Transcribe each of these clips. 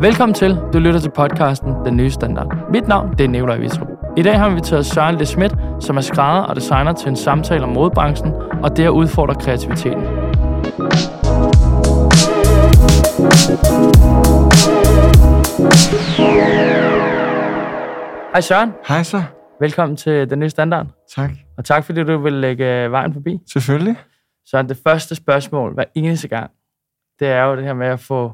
Velkommen til. Du lytter til podcasten Den Nye Standard. Mit navn det er Nicolaj Vitrup. I dag har vi inviteret Søren Le Schmidt, som er skrædder og designer til en samtale om modebranchen og det at udfordre kreativiteten. Hej Søren. Hej så. Velkommen til Den Nye Standard. Tak. Og tak fordi du vil lægge vejen forbi. Selvfølgelig. Så det første spørgsmål hver eneste gang, det er jo det her med at få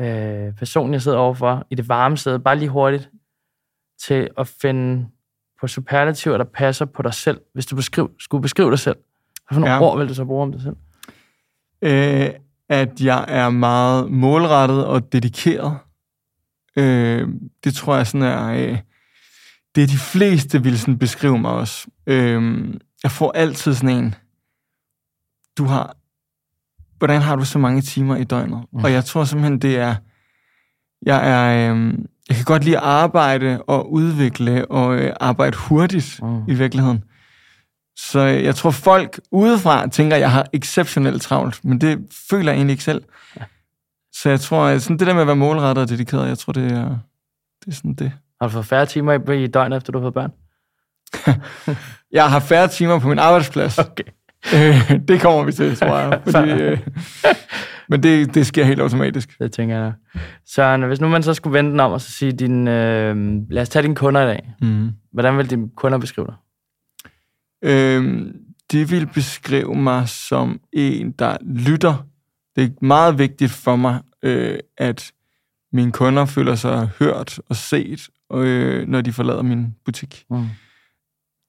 øh, personen, jeg sidder overfor, i det varme sæde, bare lige hurtigt, til at finde på superlativer, der passer på dig selv. Hvis du beskriv, skulle beskrive dig selv, hvad for nogle ja. ord vil du så bruge om dig selv? Øh, at jeg er meget målrettet og dedikeret. Øh, det tror jeg sådan er... Øh, det er de fleste vil sådan beskrive mig også. Øh, jeg får altid sådan en... Du har... Hvordan har du så mange timer i døgnet? Mm. Og jeg tror simpelthen, det er... Jeg er... Øh, jeg kan godt lide at arbejde og udvikle og øh, arbejde hurtigt mm. i virkeligheden. Så jeg tror, folk udefra tænker, at jeg har exceptionelt travlt, men det føler jeg egentlig ikke selv. Ja. Så jeg tror, at sådan det der med at være målrettet og dedikeret, jeg tror, det er, det er sådan det. Har du fået færre timer i døgnet, efter du har fået børn? jeg har færre timer på min arbejdsplads. Okay. Øh, det kommer vi til, tror jeg. Fordi, øh, men det, det sker helt automatisk. Det tænker jeg. Så hvis nu man så skulle vente den om og så sige, din, øh, lad os tage dine kunder i dag. Mm. Hvordan vil dine kunder beskrive dig? Øh, de vil beskrive mig som en, der lytter. Det er meget vigtigt for mig, øh, at mine kunder føler sig hørt og set, øh, når de forlader min butik. Mm.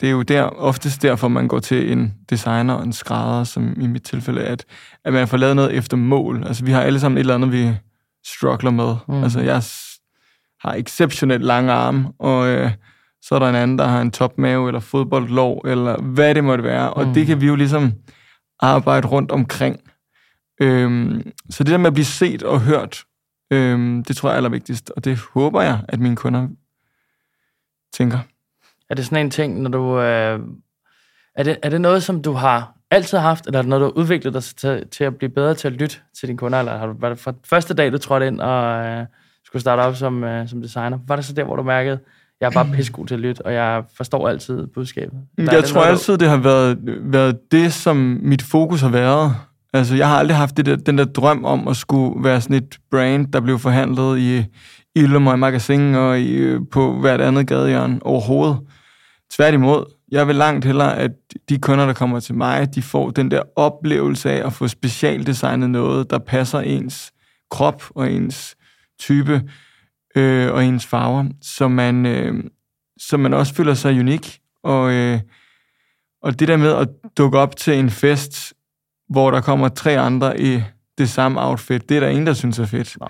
Det er jo der, oftest derfor, man går til en designer og en skrædder, som i mit tilfælde, at, at man får lavet noget efter mål. Altså, vi har alle sammen et eller andet, vi struggler med. Mm. Altså, jeg har exceptionelt lange arme, og øh, så er der en anden, der har en topmave, eller fodboldlov, eller hvad det måtte være. Og mm. det kan vi jo ligesom arbejde rundt omkring. Øhm, så det der med at blive set og hørt, øhm, det tror jeg er allervigtigst, og det håber jeg, at mine kunder tænker. Er det sådan en ting, når du... Øh, er, det, er det noget, som du har altid haft, eller er det noget, du har udviklet dig til, til at blive bedre til at lytte til dine kunder, eller har du, var det fra første dag, du trådte ind og øh, skulle starte op som, øh, som designer? Var det så der, hvor du mærkede, jeg er bare pissegod til at lytte, og jeg forstår altid budskabet. Der jeg tror noget, altid, det har været, været det, som mit fokus har været. Altså, jeg har aldrig haft det der, den der drøm om at skulle være sådan et brand, der blev forhandlet i Ilum og i Magasin og i, øh, på hvert andet gadehjørne overhovedet. Tværtimod, jeg vil langt hellere, at de kunder, der kommer til mig, de får den der oplevelse af at få specialdesignet noget, der passer ens krop og ens type øh, og ens farver, så man, øh, så man også føler sig unik. Og, øh, og det der med at dukke op til en fest, hvor der kommer tre andre i det samme outfit, det er der ingen, der synes er fedt. Nej.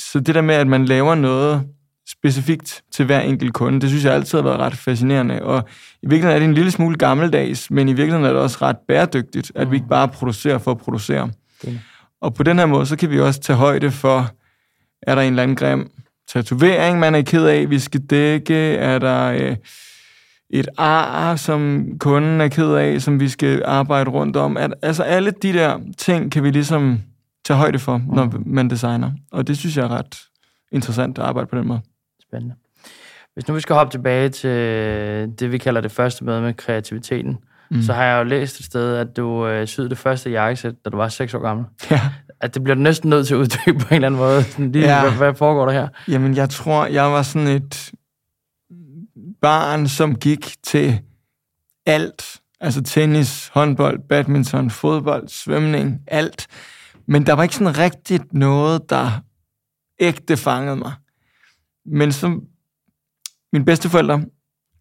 Så det der med, at man laver noget specifikt til hver enkelt kunde, det synes jeg altid har været ret fascinerende. Og i virkeligheden er det en lille smule gammeldags, men i virkeligheden er det også ret bæredygtigt, at vi ikke bare producerer for at producere. Det. Og på den her måde, så kan vi også tage højde for, er der en eller anden grim tatovering, man er ked af, vi skal dække, er der øh, et ar, som kunden er ked af, som vi skal arbejde rundt om. At, altså alle de der ting kan vi ligesom tage højde for, når mm. man designer. Og det synes jeg er ret interessant at arbejde på den måde. Spændende. Hvis nu vi skal hoppe tilbage til det, vi kalder det første møde med kreativiteten, mm. så har jeg jo læst et sted, at du øh, syede det første jakkesæt, da du var 6 år gammel. Ja. At det bliver du næsten nødt til at uddybe på en eller anden måde. Sådan lige, ja. hvad, hvad foregår der her? Jamen, jeg tror, jeg var sådan et barn, som gik til alt. Altså tennis, håndbold, badminton, fodbold, svømning, alt. Men der var ikke sådan rigtigt noget, der ægte fangede mig. Men som mine bedsteforældre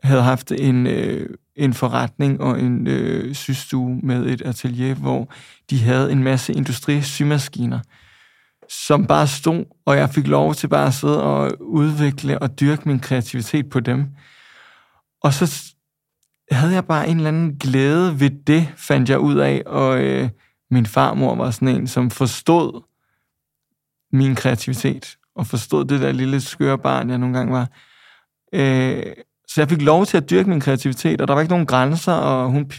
havde haft en, øh, en forretning og en øh, systue med et atelier, hvor de havde en masse industrisymaskiner, som bare stod, og jeg fik lov til bare at sidde og udvikle og dyrke min kreativitet på dem. Og så havde jeg bare en eller anden glæde ved det, fandt jeg ud af, og øh, min farmor var sådan en, som forstod min kreativitet, og forstod det der lille skøre barn, jeg nogle gange var. Øh, så jeg fik lov til at dyrke min kreativitet, og der var ikke nogen grænser, og hun,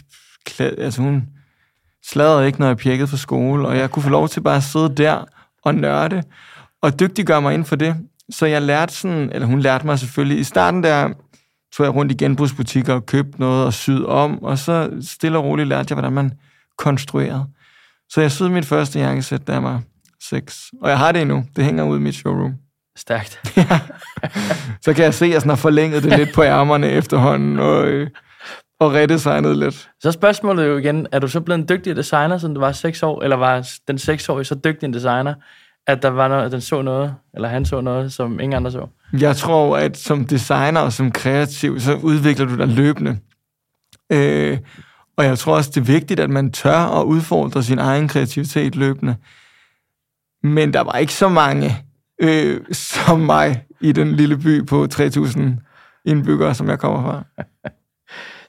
altså hun sladrede ikke, når jeg pjekkede for skole, og jeg kunne få lov til bare at sidde der og nørde. og dygtiggøre mig inden for det. Så jeg lærte sådan, eller hun lærte mig selvfølgelig, i starten der tog jeg rundt i genbrugsbutikker og købte noget og syd om, og så stille og roligt lærte jeg, hvordan man konstruerede. Så jeg syede mit første jakkesæt, jeg var 6. Og jeg har det endnu. Det hænger ud i mit showroom. Stærkt. ja. Så kan jeg se, at jeg sådan har forlænget det lidt på ærmerne efterhånden, og, øh, og redesignet lidt. Så spørgsmålet jo igen, er du så blevet en dygtig designer, siden du var 6 år, eller var den 6-årige så dygtig en designer, at der var noget, at den så noget, eller han så noget, som ingen andre så? Jeg tror, at som designer og som kreativ, så udvikler du dig løbende. Øh, og jeg tror også, det er vigtigt, at man tør at udfordre sin egen kreativitet løbende. Men der var ikke så mange øh, som mig i den lille by på 3.000 indbyggere, som jeg kommer fra.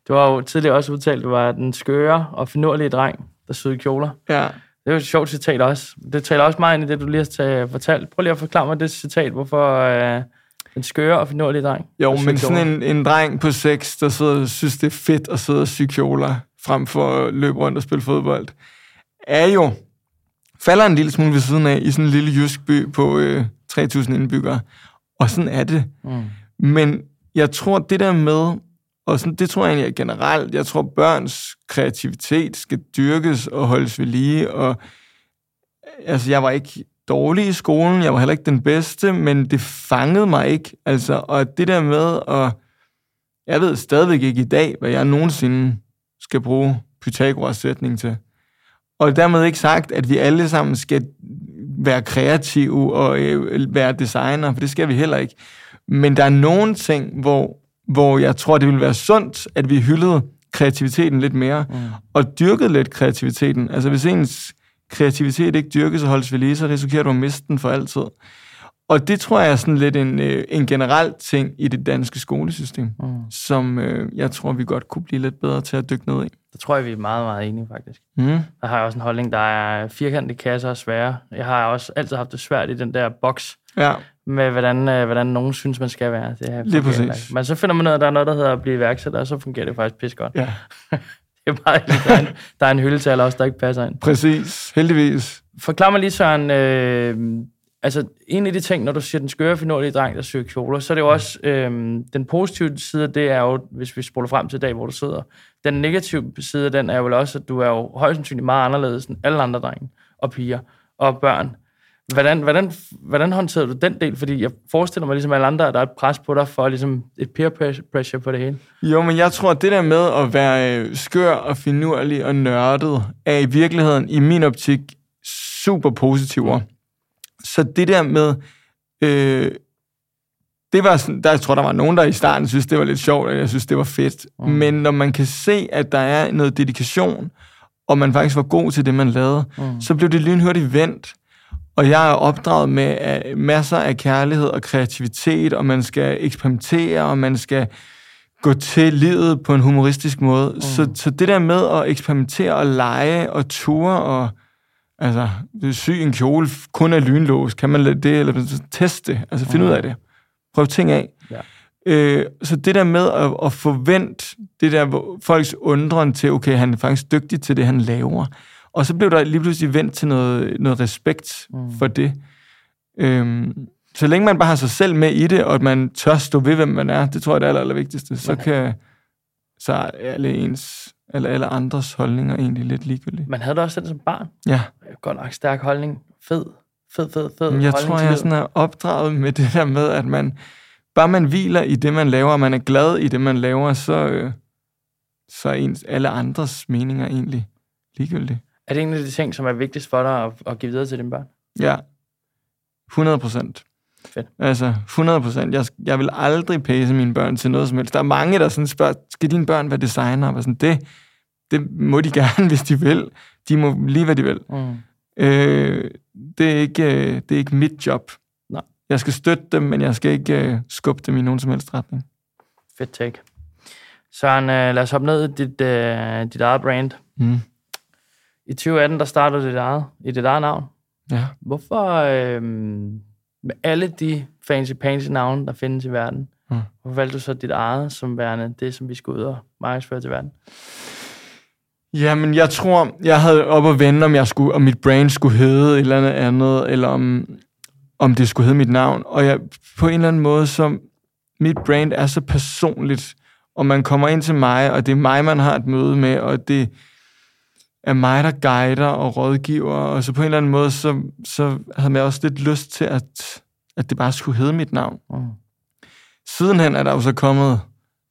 Du har jo tidligere også udtalt, at du var den skøre og finurlige dreng, der syede kjoler. Ja. Det er jo et sjovt citat også. Det taler også meget ind i det, du lige har fortalt. Prøv lige at forklare mig det citat, hvorfor øh, den skøre og finurlige dreng. Jo, men sådan en, en dreng på 6, der sidder og synes, det er fedt at sidde og sy kjoler, frem for at løbe rundt og spille fodbold, er jo, falder en lille smule ved siden af i sådan en lille jysk by på øh, 3.000 indbyggere. Og sådan er det. Mm. Men jeg tror, det der med, og sådan, det tror jeg egentlig er generelt, jeg tror, børns kreativitet skal dyrkes og holdes ved lige, og altså, jeg var ikke dårlig i skolen, jeg var heller ikke den bedste, men det fangede mig ikke. Altså, og det der med at, jeg ved stadigvæk ikke i dag, hvad jeg nogensinde skal bruge Pythagoras sætning til. Og dermed ikke sagt, at vi alle sammen skal være kreative og øh, være designer, for det skal vi heller ikke. Men der er nogle ting, hvor, hvor jeg tror, det ville være sundt, at vi hyldede kreativiteten lidt mere, mm. og dyrkede lidt kreativiteten. Altså hvis ens kreativitet ikke dyrkes og holdes ved lige, så risikerer du at miste den for altid. Og det tror jeg er sådan lidt en, øh, en generel ting i det danske skolesystem, mm. som øh, jeg tror, vi godt kunne blive lidt bedre til at dykke ned i. Det tror jeg, vi er meget, meget enige faktisk. Mm. Der har jeg også en holdning, der er firkantede kasser og svære. Jeg har også altid haft det svært i den der boks, ja. med hvordan, øh, hvordan nogen synes, man skal være. Det er Lige præcis. Men så finder man ud af, at der er noget, der hedder at blive iværksætter, og så fungerer det faktisk pis godt. Ja. det er bare, der, er en, der er en hylde til alle os, der ikke passer ind. Præcis, heldigvis. Forklar mig lige, Søren, øh, altså en af de ting, når du siger den skøre finurlige dreng, der syr kjoler, så er det jo også, øhm, den positive side det er jo, hvis vi spoler frem til i dag, hvor du sidder. Den negative side den er jo vel også, at du er jo højst sandsynligt meget anderledes end alle andre drenge og piger og børn. Hvordan, hvordan, hvordan håndterer du den del? Fordi jeg forestiller mig ligesom alle andre, at der er et pres på dig for ligesom et peer pressure på det hele. Jo, men jeg tror, at det der med at være øh, skør og finurlig og nørdet, er i virkeligheden i min optik super positivere. Mm. Så det der med... Øh, det var sådan, der, jeg tror, der var nogen, der i starten synes, det var lidt sjovt, og jeg synes, det var fedt. Mm. Men når man kan se, at der er noget dedikation, og man faktisk var god til det, man lavede, mm. så blev det lynhurtigt vendt. Og jeg er opdraget med uh, masser af kærlighed og kreativitet, og man skal eksperimentere, og man skal gå til livet på en humoristisk måde. Mm. Så, så det der med at eksperimentere og lege og ture og Altså, sy en kjole kun af lynlås. Kan man lade det, eller teste det? Altså, finde ud af det. Prøv ting af. Ja. Øh, så det der med at, at forvente det der hvor folks undren til, okay, han er faktisk dygtig til det, han laver. Og så blev der lige pludselig vendt til noget, noget respekt mm. for det. Øhm, så længe man bare har sig selv med i det, og at man tør stå ved, hvem man er, det tror jeg er det aller, aller vigtigste, så kan så er alle ens eller alle andres holdninger egentlig lidt ligegyldige. Man havde det også selv som barn. Ja. Godt nok stærk holdning. Fed, fed, fed, fed Men Jeg tror, jeg sådan er opdraget med det der med, at man, bare man hviler i det, man laver, og man er glad i det, man laver, så, øh, så er ens, alle andres meninger egentlig ligegyldige. Er det en af de ting, som er vigtigst for dig at, at give videre til dine børn? Ja, 100 procent. Fedt. Altså, 100 procent. Jeg, jeg vil aldrig pæse mine børn til noget som helst. Der er mange, der sådan spørger, skal dine børn være designer? Og sådan, det, det må de gerne, hvis de vil. De må lige, hvad de vil. Mm. Øh, det, er ikke, det er ikke mit job. Nej. Jeg skal støtte dem, men jeg skal ikke uh, skubbe dem i nogen som helst retning. Fedt take. Søren, uh, lad os hoppe ned i dit, uh, dit eget brand. Mm. I 2018, der startede dit eget, i dit eget navn. Ja. Hvorfor, øh, med alle de fancy-pansy navne, der findes i verden, mm. hvorfor valgte du så dit eget som værende det, som vi skulle ud og markedsføre til verden? Jamen, jeg tror, jeg havde op at vende, om, jeg skulle, om mit brand skulle hedde et eller andet andet, eller om, om det skulle hedde mit navn. Og jeg, på en eller anden måde, så mit brand er så personligt, og man kommer ind til mig, og det er mig, man har et møde med, og det er mig, der guider og rådgiver, og så på en eller anden måde, så, så havde jeg også lidt lyst til, at, at det bare skulle hedde mit navn. Mm. Sidenhen er der jo så kommet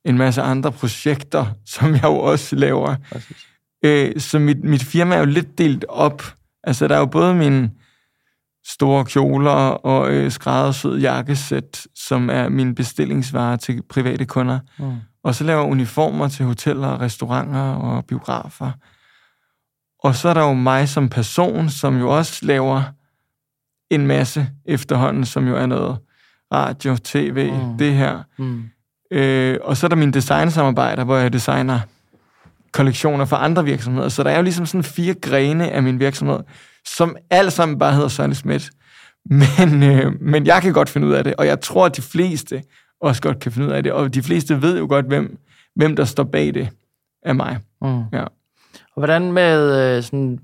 en masse andre projekter, som jeg jo også laver. Præcis. Øh, så mit, mit firma er jo lidt delt op. Altså, der er jo både min store kjoler og øh, skræddersød jakkesæt, som er min bestillingsvare til private kunder. Mm. Og så laver jeg uniformer til hoteller, restauranter og biografer. Og så er der jo mig som person, som jo også laver en masse efterhånden, som jo er noget radio, tv, mm. det her. Mm. Øh, og så er der mine designsamarbejder, hvor jeg designer kollektioner for andre virksomheder. Så der er jo ligesom sådan fire grene af min virksomhed, som alle sammen bare hedder Søren Schmidt. Men, øh, men jeg kan godt finde ud af det, og jeg tror, at de fleste også godt kan finde ud af det. Og de fleste ved jo godt, hvem, hvem der står bag det af mig. Mm. Ja. Og hvordan med øh, sådan...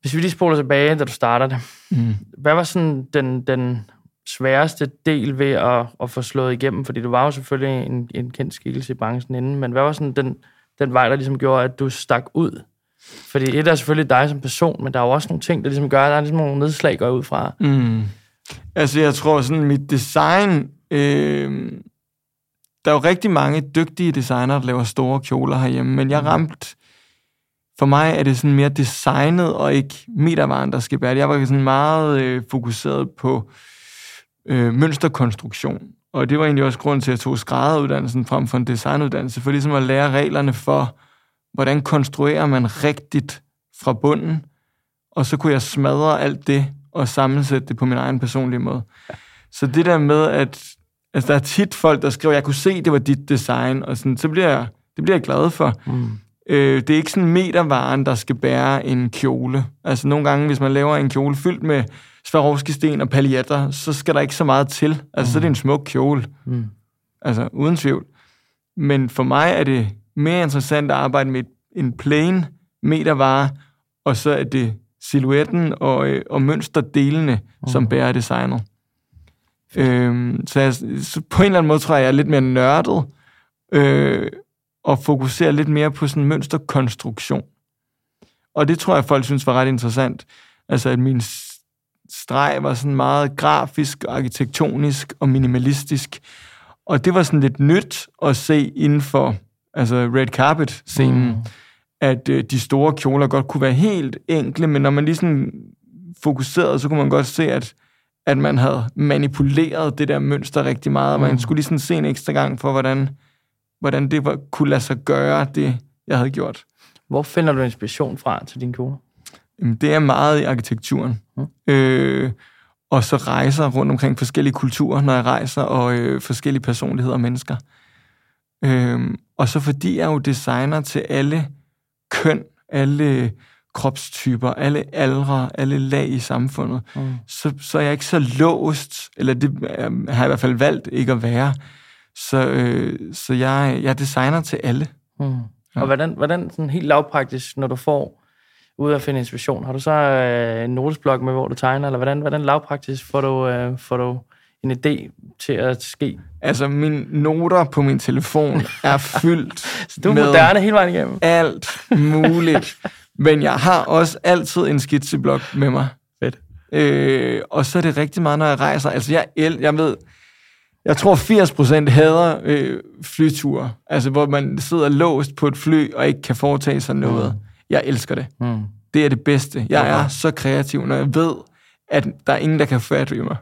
Hvis vi lige spoler tilbage, da du starter det. Mm. Hvad var sådan den, den sværeste del ved at, at få slået igennem? Fordi du var jo selvfølgelig en, en kendt skikkelse i branchen inden, men hvad var sådan den, den vej, der ligesom gjorde, at du stak ud? Fordi et er selvfølgelig dig som person, men der er jo også nogle ting, der ligesom gør, at der er ligesom nogle nedslag, går ud fra. Mm. Altså, jeg tror sådan, mit design... Øh, der er jo rigtig mange dygtige designere, der laver store kjoler herhjemme, men jeg ramte... For mig er det sådan mere designet, og ikke metervaren, der skal bære det. Jeg var sådan meget øh, fokuseret på øh, mønsterkonstruktion. Og det var egentlig også grunden til, at jeg tog skrædderuddannelsen frem for en designuddannelse, for ligesom at lære reglerne for, hvordan konstruerer man rigtigt fra bunden, og så kunne jeg smadre alt det og sammensætte det på min egen personlige måde. Så det der med, at altså, der er tit folk, der skriver, jeg kunne se, det var dit design, og sådan, så bliver jeg, det bliver jeg glad for. Mm. Øh, det er ikke sådan metervaren, der skal bære en kjole. Altså nogle gange, hvis man laver en kjole fyldt med Swarovski-sten og paljetter, så skal der ikke så meget til. Altså, så er det en smuk kjole. Mm. Altså, uden tvivl. Men for mig er det mere interessant at arbejde med en plain metervare, og så er det silhuetten og, øh, og mønsterdelene, mm. som bærer designet. Øhm, så, jeg, så på en eller anden måde tror jeg, jeg er lidt mere nørdet, øh, og fokuserer lidt mere på sådan mønsterkonstruktion. Og det tror jeg, folk synes var ret interessant. Altså, at min streg var sådan meget grafisk, arkitektonisk og minimalistisk. Og det var sådan lidt nyt at se inden for altså red carpet-scenen, mm. at øh, de store kjoler godt kunne være helt enkle, men når man lige sådan fokuserede, så kunne man godt se, at, at man havde manipuleret det der mønster rigtig meget, og man Mm. skulle lige sådan se en ekstra gang for, hvordan, hvordan det var, kunne lade sig gøre, det jeg havde gjort. Hvor finder du inspiration fra til dine kjoler? Jamen, det er meget i arkitekturen. Mm. Øh, og så rejser rundt omkring forskellige kulturer, når jeg rejser, og øh, forskellige personligheder og mennesker. Øh, og så fordi jeg jo designer til alle køn, alle kropstyper, alle aldre, alle lag i samfundet, Mm. så, så er jeg ikke så låst, eller det øh, har jeg i hvert fald valgt ikke at være. Så, øh, så jeg, jeg er designer til alle. Mm. Ja. Og hvordan, hvordan sådan helt lavpraktisk, når du får ud at finde inspiration, har du så øh, en notesblok med, hvor du tegner, eller hvordan, hvordan lavpraktisk får du, øh, får du en idé til at ske? Altså, mine noter på min telefon er fyldt Så du er med moderne hele vejen igennem. alt muligt. Men jeg har også altid en skitseblok med mig. Fedt. Øh, og så er det rigtig meget, når jeg rejser. Altså, jeg, el- jeg ved, jeg tror 80% hader øh, flyture. Altså, hvor man sidder låst på et fly og ikke kan foretage sig noget. Mm. Jeg elsker det. Mm. Det er det bedste. Jeg Hvorfor? er så kreativ, når jeg ved, at der er ingen, der kan i mig.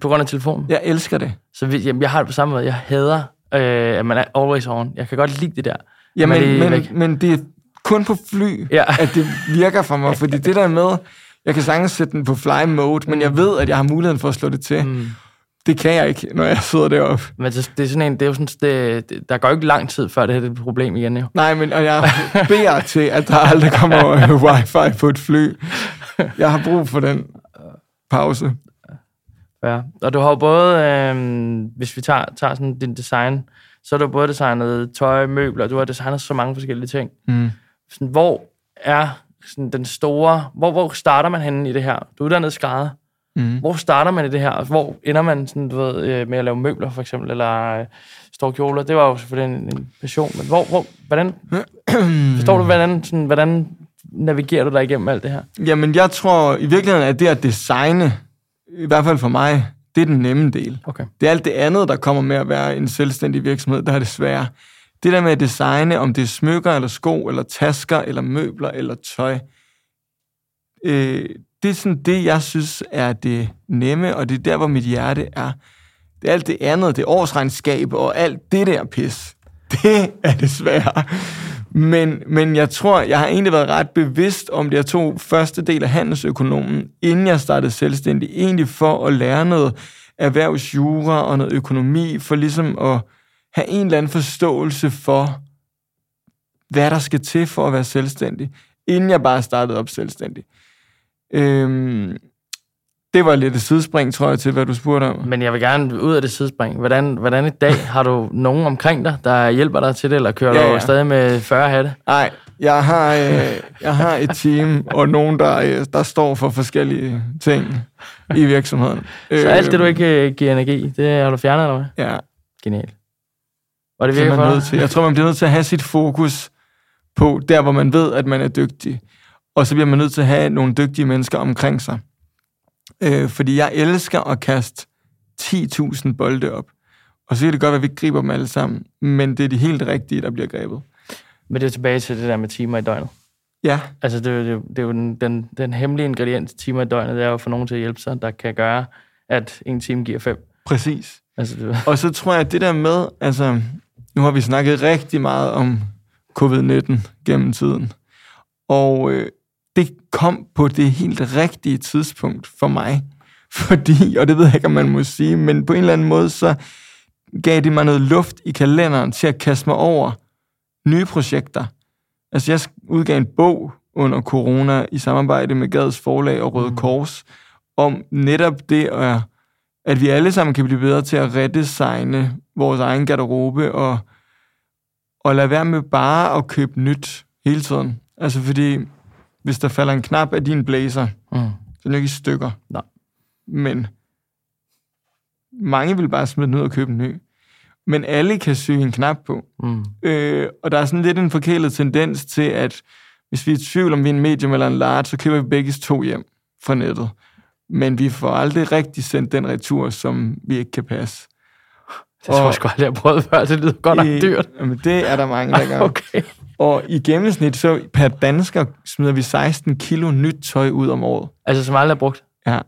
På grund af telefonen? Jeg elsker det. Så vi, jamen, jeg har det på samme måde. Jeg hader, øh, at man er always on. Jeg kan godt lide det der. Jamen, Men det men, væk. men det er kun på fly, Ja. at det virker for mig. Fordi det der med, jeg kan sagtens sætte den på fly mode, men jeg ved, at jeg har muligheden for at slå det til. Mm. Det kan jeg ikke, når jeg sidder deroppe. Men det, det er sådan en, det er jo sådan, det, det, der går jo ikke lang tid, før det her er et problem igen, jo. Nej, men og jeg beder til, at der aldrig kommer wifi på et fly. Jeg har brug for den pause. Ja. Og du har jo både, øh, hvis vi tager, tager sådan din design, så har du både designet tøj, møbler, du har designet så mange forskellige ting. Mm. Sådan, hvor er sådan den store, hvor, hvor starter man henne i det her? Du er uddannet skrædder. Mm. Hvor starter man i det her? Hvor ender man sådan, du ved, øh, med at lave møbler, for eksempel, eller øh, står kjoler? Det var jo selvfølgelig en, en passion, men hvor, hvor, hvordan, forstår du, hvordan, sådan, hvordan navigerer du dig igennem alt det her? Jamen, jeg tror i virkeligheden, at det at designe, i hvert fald for mig, det er den nemme del. Okay. Det er alt det andet, der kommer med at være en selvstændig virksomhed, der er det svære. Det der med at designe, om det er smykker, eller sko, eller tasker, eller møbler, eller tøj, øh, det er sådan det, jeg synes er det nemme, og det er der, hvor mit hjerte er. Det er alt det andet, det årsregnskab og alt det der pis. Det er det svære. Men, men jeg tror, jeg har egentlig været ret bevidst om det. Jeg tog første del af handelsøkonomen, inden jeg startede selvstændig, egentlig for at lære noget erhvervsjura og noget økonomi, for ligesom at have en eller anden forståelse for, hvad der skal til for at være selvstændig, inden jeg bare startede op selvstændig. Øhm, det var lidt et sidespring, tror jeg, til hvad du spurgte om. Men jeg vil gerne ud af det sidespring. Hvordan, hvordan i dag har du nogen omkring dig, der hjælper dig til det, eller kører ja, ja. du stadig med 40 hatte? Nej, jeg har, øh, jeg har et team og nogen, der, øh, der står for forskellige ting i virksomheden. Så alt det, du ikke øh, giver energi, det har du fjernet, eller hvad? Ja. Genialt. Og det virker for nødt til. Jeg tror, man bliver nødt til at have sit fokus på der, hvor man ved, at man er dygtig. Og så bliver man nødt til at have nogle dygtige mennesker omkring sig. Øh, fordi jeg elsker at kaste 10.000 bolde op. Og så kan det godt være, at vi ikke griber dem alle sammen, men det er de helt rigtige, der bliver grebet. Men det er tilbage til det der med timer i døgnet. Ja. Altså, det, det, det er jo den, den, den hemmelige ingrediens timer i døgnet, det er jo for nogen til at hjælpe sig, der kan gøre, at en time giver fem. Præcis. Altså, det... Og så tror jeg, at det der med, altså, nu har vi snakket rigtig meget om covid-19 gennem tiden. Og øh, det kom på det helt rigtige tidspunkt for mig. Fordi, og det ved jeg ikke, om man må sige, men på en eller anden måde, så gav det mig noget luft i kalenderen til at kaste mig over nye projekter. Altså, jeg udgav en bog under corona i samarbejde med Gads Forlag og Røde mm. Kors, om netop det, at, at vi alle sammen kan blive bedre til at redesigne vores egen garderobe og, og lade være med bare at købe nyt hele tiden. Altså, fordi hvis der falder en knap af din blazer, mm. så er den ikke i stykker. Nej. Men mange vil bare smide den ud og købe en ny. Men alle kan sy en knap på. Mm. Øh, og der er sådan lidt en forkælet tendens til, at hvis vi er i tvivl om vi er en medium eller en large, så køber vi begge to hjem fra nettet. Men vi får aldrig rigtig sendt den retur, som vi ikke kan passe. Det tror jeg sgu aldrig, jeg har prøvet før. Det lyder godt nok dyrt. Jamen, det er der mange, der gør. Okay. Og i gennemsnit, så per dansker smider vi 16 kilo nyt tøj ud om året. Altså, som aldrig er brugt? Ja.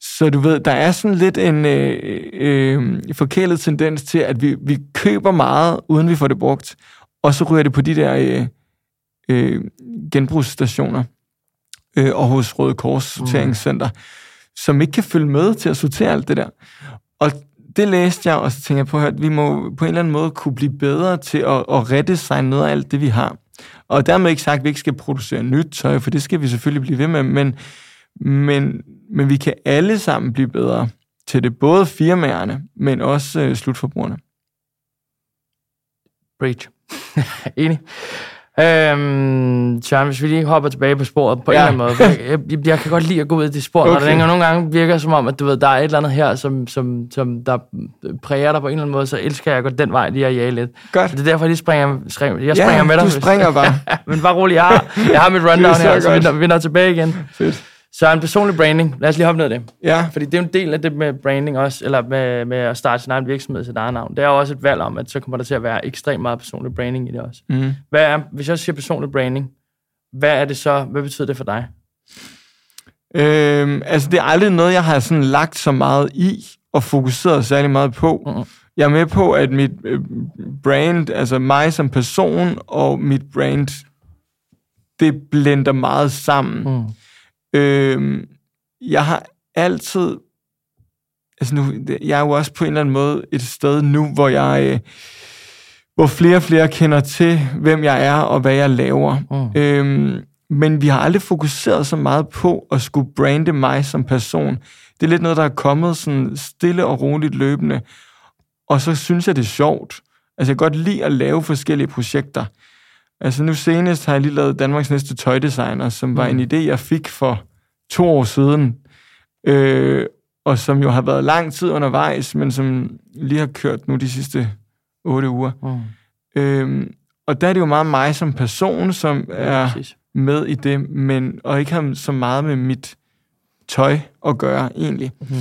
Så du ved, der er sådan lidt en øh, øh, forkælet tendens til, at vi, vi køber meget, uden vi får det brugt. Og så ryger det på de der øh, øh, genbrugsstationer øh, og hos Røde Kors Sorteringscenter, mm. som ikke kan følge med til at sortere alt det der. Og det læste jeg, og så tænkte jeg på, at vi må på en eller anden måde kunne blive bedre til at, at redesigne noget af alt det, vi har. Og dermed ikke sagt, at vi ikke skal producere nyt tøj, for det skal vi selvfølgelig blive ved med, men, men, men vi kan alle sammen blive bedre til det, både firmaerne, men også øh, slutforbrugerne. Breach. Enig. Øhm, Søren, hvis vi lige hopper tilbage på sporet på ja. en eller anden måde. Jeg, jeg, jeg kan godt lide at gå ud i det spor, okay. når det nogle gange virker som om, at du ved, der er et eller andet her, som, som, som der præger dig på en eller anden måde, så elsker jeg at gå den vej lige at jage lidt. Godt. Så det er derfor, jeg lige springer, jeg springer ja, med dig. du springer bare. Men bare rolig, jeg har, jeg har mit rundown her, så vi vi når tilbage igen. Fedt. Så en personlig branding, lad os lige hoppe ned af det. Ja. Fordi det er en del af det med branding også, eller med, med at starte sin egen virksomhed til eget navn. Det er også et valg om, at så kommer der til at være ekstremt meget personlig branding i det også. Mm. Hvad er, hvis jeg siger personlig branding, hvad er det så, hvad betyder det for dig? Øhm, altså, det er aldrig noget, jeg har sådan lagt så meget i, og fokuseret særlig meget på. Mm. Jeg er med på, at mit øh, brand, altså mig som person, og mit brand, det blender meget sammen. Mm. Øhm, jeg har altid... Altså nu, jeg er jo også på en eller anden måde et sted nu, hvor jeg... Øh, hvor flere og flere kender til, hvem jeg er og hvad jeg laver. Mm. Øhm, men vi har aldrig fokuseret så meget på at skulle brande mig som person. Det er lidt noget, der er kommet sådan stille og roligt løbende. Og så synes jeg, det er sjovt. Altså, jeg kan godt lide at lave forskellige projekter. Altså, nu senest har jeg lige lavet Danmarks næste tøjdesigner, som var mm. en idé, jeg fik for to år siden. øh, og som jo har været lang tid undervejs, men som lige har kørt nu de sidste otte uger. Mm. Øh, og der er det jo meget mig som person, som er præcis. med i det, men, og ikke har så meget med mit tøj at gøre, egentlig. Mm.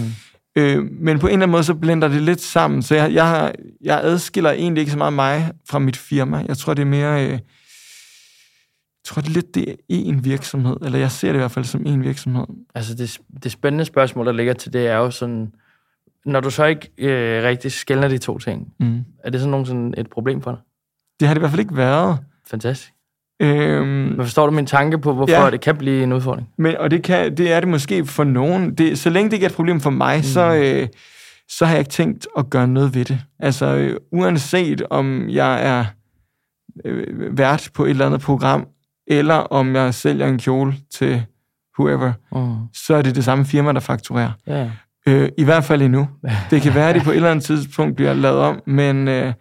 Øh, men på en eller anden måde, så blender det lidt sammen. Så jeg, jeg, har, jeg adskiller egentlig ikke så meget mig fra mit firma. Jeg tror, det er mere... Øh, tror, det lidt det er en virksomhed. Eller jeg ser det i hvert fald som en virksomhed. Altså det, det spændende spørgsmål, der ligger til det, er jo sådan, når du så ikke øh, rigtig skældner de to ting, Mm. er det sådan nogen sådan et problem for dig? Det har det i hvert fald ikke været. Fantastisk. Øhm, Men forstår du min tanke på, hvorfor ja. det kan blive en udfordring? men, og det, kan, det er det måske for nogen. Det, så længe det ikke er et problem for mig, mm. så, øh, så har jeg ikke tænkt at gøre noget ved det. Altså, øh, uanset om jeg er øh, vært på et eller andet program, eller om jeg sælger en kjole til whoever, Mm. så er det det samme firma, der fakturerer. Ja. Øh, I hvert fald endnu. Det kan være, at det på et eller andet tidspunkt bliver lavet om, men, øh,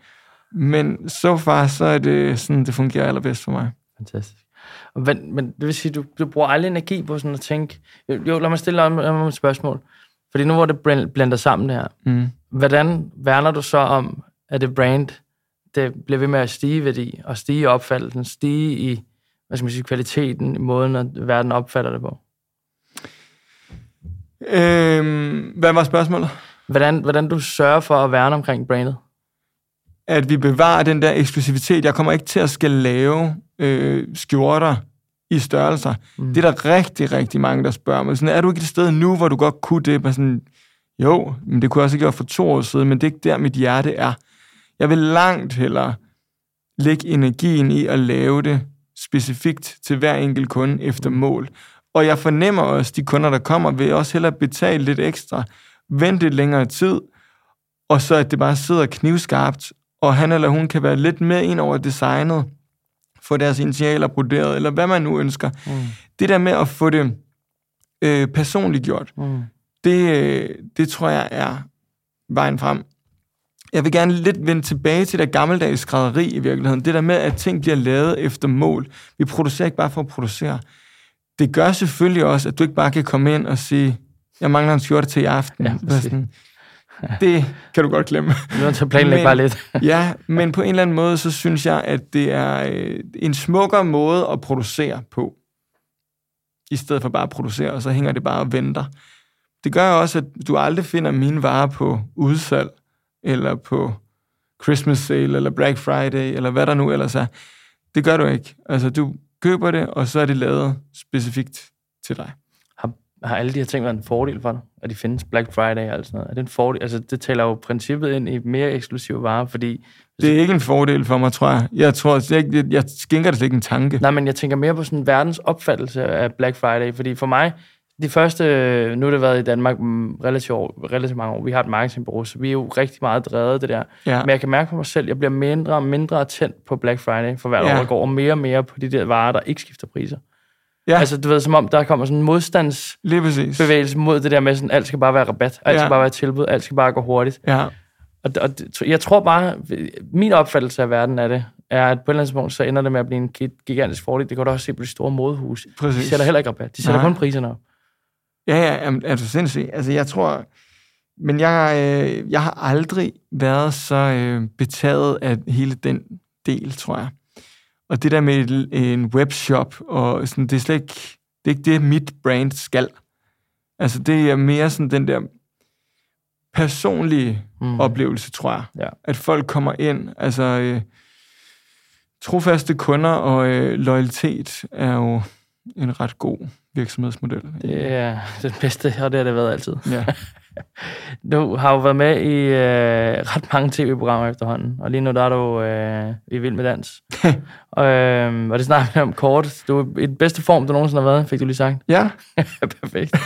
men så far, så er det sådan, det fungerer allerbedst for mig. Fantastisk. Men, men det vil sige, du, du bruger aldrig energi på sådan at tænke... Jo, lad mig stille om, om et spørgsmål. Fordi nu hvor det bl- blander sammen det her, Mm. hvordan værner du så om, at det brand, det bliver ved med at stige i værdi, og stige i opfattelsen, stige i, hvad skal man sige, kvaliteten, i måden, at verden opfatter det på? Øhm, hvad var spørgsmålet? Hvordan, hvordan du sørger for at værne omkring brandet? At vi bevarer den der eksklusivitet. Jeg kommer ikke til at skal lave øh, skjorter i størrelser. Mm. Det er der rigtig, rigtig mange, der spørger mig. Sådan, er du ikke et sted nu, hvor du godt kunne det? Men sådan, jo, men det kunne jeg også have gjort for to år siden, men det er ikke der, mit hjerte er. Jeg vil langt hellere lægge energien i at lave det specifikt til hver enkelt kunde efter mål. Og jeg fornemmer også, at de kunder, der kommer, vil også hellere betale lidt ekstra, vente lidt længere tid, og så at det bare sidder knivskarpt, og han eller hun kan være lidt med ind over designet, få deres initialer broderet, eller hvad man nu ønsker. Mm. Det der med at få det øh, personligt gjort, Mm. det, øh, det tror jeg er vejen frem. Jeg vil gerne lidt vende tilbage til det gammeldags skrædderi i virkeligheden. Det der med, at ting bliver lavet efter mål. Vi producerer ikke bare for at producere. Det gør selvfølgelig også, at du ikke bare kan komme ind og sige, jeg mangler en skjorte til i aften. Ja, sådan, det kan du godt glemme. Du er til planlægge bare lidt. ja, men på en eller anden måde, så synes jeg, at det er øh, en smukkere måde at producere på. I stedet for bare at producere, og så hænger det bare og venter. Det gør også, at du aldrig finder mine varer på udsalg, eller på Christmas sale, eller Black Friday, eller hvad der nu ellers er. Det gør du ikke. Altså, du køber det, og så er det lavet specifikt til dig. Har, har alle de her ting været en fordel for dig? At de findes Black Friday og alt sådan noget? Er det en fordel? Altså, det taler jo princippet ind i mere eksklusive varer, fordi... Det er ikke en fordel for mig, tror jeg. Jeg tror, jeg, jeg, jeg skænker det slet ikke en tanke. Nej, men jeg tænker mere på sådan verdens opfattelse af Black Friday, fordi for mig, de første, nu har det været i Danmark mm, relativt, år- relativt mange år, vi har et marketingbureau, så vi er jo rigtig meget drevet det der. Ja. Men jeg kan mærke på mig selv, jeg bliver mindre og mindre tændt på Black Friday for hvert Ja. år, der går, og mere og mere på de der varer, der ikke skifter priser. Ja. Altså, du ved, som om der kommer sådan en modstandsbevægelse mod det der med, sådan, alt skal bare være rabat, alt Ja. skal bare være tilbud, alt skal bare gå hurtigt. Ja. Og, og det- jeg tror bare, min opfattelse af verden af det, er, at på et eller andet tidspunkt, så ender det med at blive en gi- gigantisk fordel. Det kan du også se på de store modehus. De sætter heller ikke rabat. De sætter Nej. kun priserne op. Ja, ja, er du sindssyg? Altså, jeg tror... Men jeg, øh, jeg har aldrig været så øh, betaget af hele den del, tror jeg. Og det der med en webshop, og sådan, det er slet ikke det, er ikke det, mit brand skal. Altså, det er mere sådan den der personlige mm. oplevelse, tror jeg. Ja. At folk kommer ind, altså... Øh, trofaste kunder og øh, loyalitet er jo en ret god virksomhedsmodel. Det er det bedste, og det har det været altid. Ja. Du har jo været med i øh, ret mange tv-programmer efterhånden, og lige nu der er du øh, i Vild med Dans. og, øh, og det snakker vi om kort. Du er i den bedste form, du nogensinde har været, fik du lige sagt. ja. Perfekt.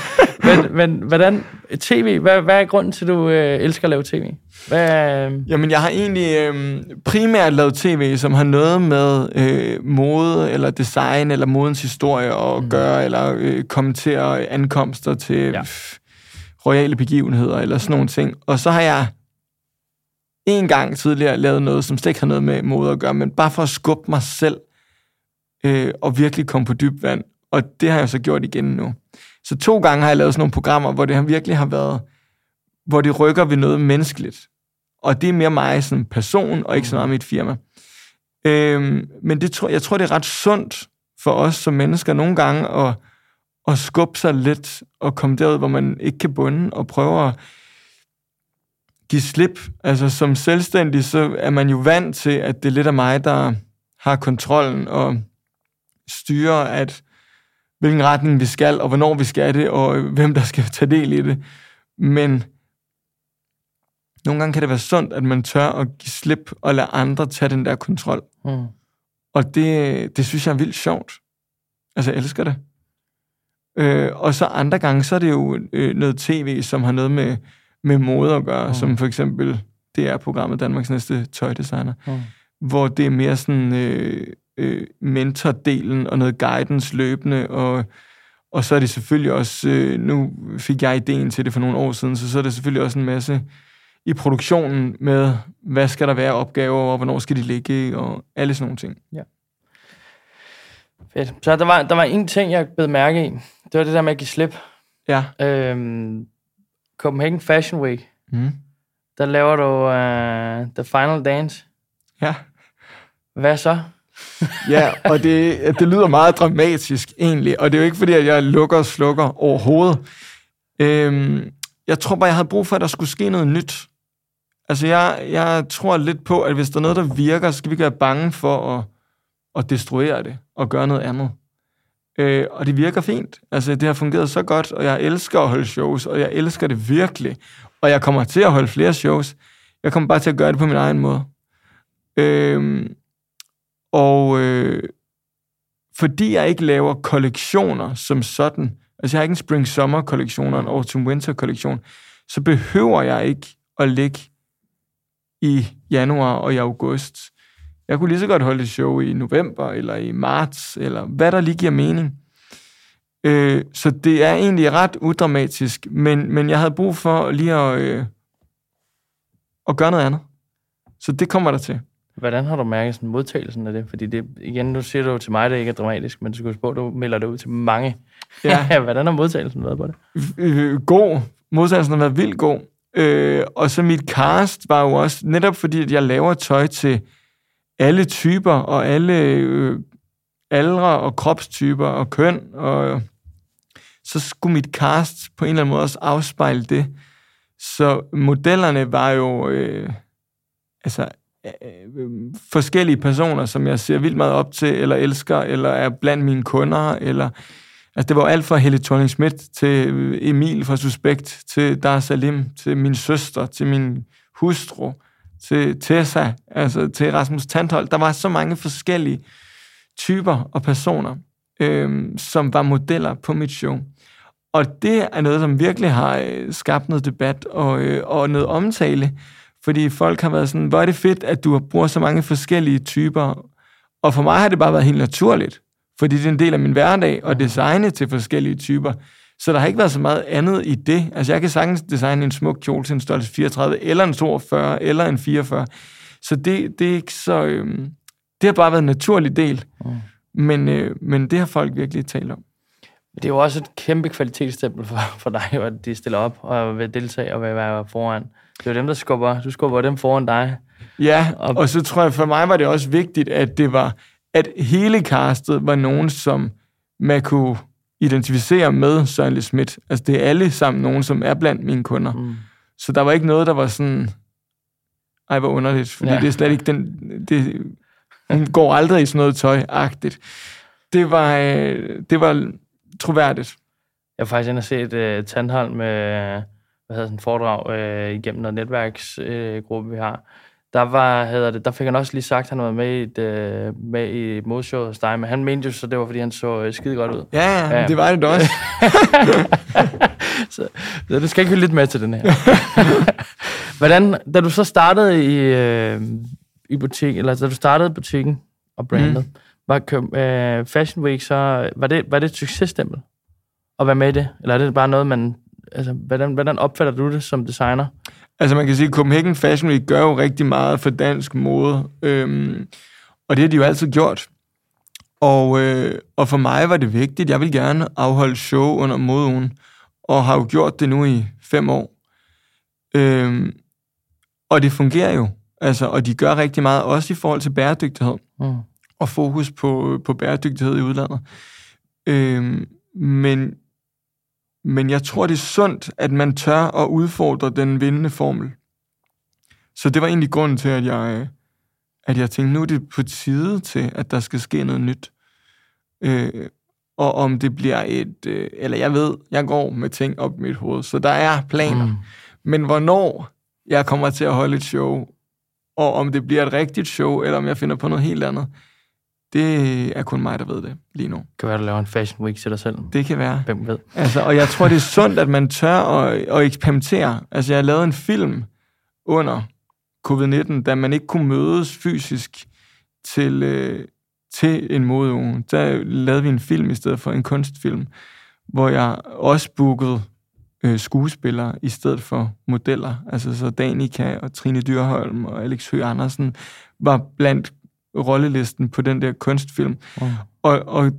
Men, men hvordan, tv, hvad, hvad er grunden til, at du øh, elsker at lave tv? Hvad, øh, Jamen, jeg har egentlig øh, primært lavet tv, som har noget med øh, mode, eller design, eller modens historie at Mm. gøre, eller øh, kommentere ankomster til Ja royale begivenheder, eller sådan nogle ting. Og så har jeg en gang tidligere lavet noget, som slet ikke har noget med mode at gøre, men bare for at skubbe mig selv, øh, og virkelig komme på dyb vand. Og det har jeg så gjort igen nu. Så to gange har jeg lavet sådan nogle programmer, hvor det har virkelig har været, hvor det rykker ved noget menneskeligt. Og det er mere mig som person, og ikke så meget mit firma. Øhm, men det tror, jeg tror, det er ret sundt for os som mennesker nogle gange at, at skubbe sig lidt og komme derud, hvor man ikke kan bunde, og prøve at give slip. Altså som selvstændig, så er man jo vant til, at det er lidt af mig, der har kontrollen og styrer, at hvilken retning vi skal, og hvornår vi skal det, og hvem der skal tage del i det. Men nogle gange kan det være sundt, at man tør at give slip og lade andre tage den der kontrol. Mm. Og det, det synes jeg er vildt sjovt. Altså, jeg elsker det. Øh, og så andre gange, så er det jo øh, noget tv, som har noget med, med mode at gøre, mm. som for eksempel det er programmet Danmarks Næste Tøjdesigner, mm. hvor det er mere sådan øh, øh, mentordelen og noget guidance løbende, og, og så er det selvfølgelig også, øh, nu fik jeg ideen til det for nogle år siden, så så er det selvfølgelig også en masse i produktionen med, hvad skal der være opgaver, og hvornår skal de ligge, og alle sådan nogle ting. Ja. Fedt. Så der var, der var en ting, jeg blev mærke i. Det var det der med at give slip. Ja. Øhm, Copenhagen Fashion Week. Mm. Der laver du uh, The Final Dance. Ja. Hvad så? ja, og det, det lyder meget dramatisk egentlig, og det er jo ikke fordi, at jeg lukker og slukker overhovedet. Øhm, jeg tror bare, jeg havde brug for, at der skulle ske noget nyt. Altså, jeg, jeg tror lidt på, at hvis der er noget, der virker, så skal vi ikke være bange for at, at destruere det og gøre noget andet. Øh, og det virker fint. Altså, det har fungeret så godt, og jeg elsker at holde shows, og jeg elsker det virkelig. Og jeg kommer til at holde flere shows. Jeg kommer bare til at gøre det på min egen måde. Øh, og øh, fordi jeg ikke laver kollektioner som sådan, altså jeg har ikke en spring-summer-kollektion og en autumn-winter-kollektion, så behøver jeg ikke at ligge i januar og i august. Jeg kunne lige så godt holde et show i november, eller i marts, eller hvad der lige giver mening. Øh, så det er egentlig ret udramatisk, men, men jeg havde brug for lige at, øh, at gøre noget andet. Så det kommer der til. Hvordan har du mærket sådan modtagelsen af det? Fordi det, igen, nu siger du til mig, at det ikke er dramatisk, men du skal spørge, du melder det ud til mange. Ja. Hvordan har modtagelsen været på det? Øh, god. Modtagelsen har været vildt god. Øh, og så mit cast var jo også, netop fordi at jeg laver tøj til alle typer og alle øh, aldre og kropstyper og køn, og så skulle mit cast på en eller anden måde også afspejle det. Så modellerne var jo øh, altså øh, forskellige personer, som jeg ser vildt meget op til, eller elsker, eller er blandt mine kunder, eller Altså, det var alt fra Helle thorning Schmidt til øh, Emil fra Suspekt, til Dar Salim, til min søster, til min hustru, til Tessa, altså til Rasmus Tandhold. Der var så mange forskellige typer og personer, øhm, som var modeller på mit show. Og det er noget, som virkelig har øh, skabt noget debat og, øh, og noget omtale, fordi folk har været sådan, hvor er det fedt, at du bruger så mange forskellige typer. Og for mig har det bare været helt naturligt, fordi det er en del af min hverdag og designe til forskellige typer. Så der har ikke været så meget andet i det. Altså, jeg kan sagtens designe en smuk kjole til en størrelse 34, eller en 42, eller en 44. Så det, det er ikke så... Øhm, det har bare været en naturlig del. Mm. Men, øh, men det har folk virkelig talt om. Det er jo også et kæmpe kvalitetsstempel for, for dig, at de stiller op og vil deltage og vil være foran. Det er jo dem, der skubber, du skubber dem foran dig. Ja, og, og så tror jeg, for mig var det også vigtigt, at det var, at hele castet var nogen, som man kunne identificere med Søren Le Schmidt. Altså, det er alle sammen nogen, som er blandt mine kunder. Mm. Så der var ikke noget, der var sådan, ej, hvor underligt, fordi ja. det er slet ikke den, det, hun går aldrig i sådan noget tøj-agtigt. Det var, øh, det var troværdigt. Jeg har faktisk inde og set uh, Tandholm med hvad hedder sådan, foredrag uh, igennem noget netværksgruppe, uh, vi har. Der, var, hedder det, der fik han også lige sagt, at han var med i et, uh, med i et modshow hos dig, men han mente jo så, det var, fordi han så uh, skide godt ud. Ja, ja, det var det også. så, så du skal ikke høre lidt med til den her. Hvordan, da du så startede i, uh, i butik, eller da du startede butikken og brandet, mm. var uh, Fashion Week så, var det, var det et successtempel at være med i det? Eller er det bare noget, man, altså, hvordan, hvordan opfatter du det som designer? Altså man kan sige, at Copenhagen Fashion Week gør jo rigtig meget for dansk mode, øhm, og det har de jo altid gjort. Og, øh, og for mig var det vigtigt. Jeg vil gerne afholde show under modugen, og har jo gjort det nu i fem år. Øhm, og det fungerer jo. Altså, og de gør rigtig meget, også i forhold til bæredygtighed. Mm. Og fokus på, på bæredygtighed i udlandet. Øhm, men, men jeg tror, det er sundt, at man tør at udfordre den vindende formel. Så det var egentlig grunden til, at jeg, at jeg tænkte, nu er det på tide til, at der skal ske noget nyt. Øh, og om det bliver et... Øh, eller jeg ved, jeg går med ting op i mit hoved, så der er planer. Mm. Men hvornår jeg kommer til at holde et show, og om det bliver et rigtigt show, eller om jeg finder på noget helt andet, det er kun mig, der ved det lige nu. Kan være, du laver en fashion week til dig selv. Det kan være. Hvem ved? Altså, og jeg tror, det er sundt, at man tør at, at eksperimentere. Altså, jeg lavede en film under covid-19, da man ikke kunne mødes fysisk til, øh, til en modeuge. Der lavede vi en film i stedet for en kunstfilm, hvor jeg også bookede øh, skuespillere i stedet for modeller. Altså så Danika og Trine Dyrholm og Alex Høgh Andersen var blandt rollelisten på den der kunstfilm. Mm. Og, og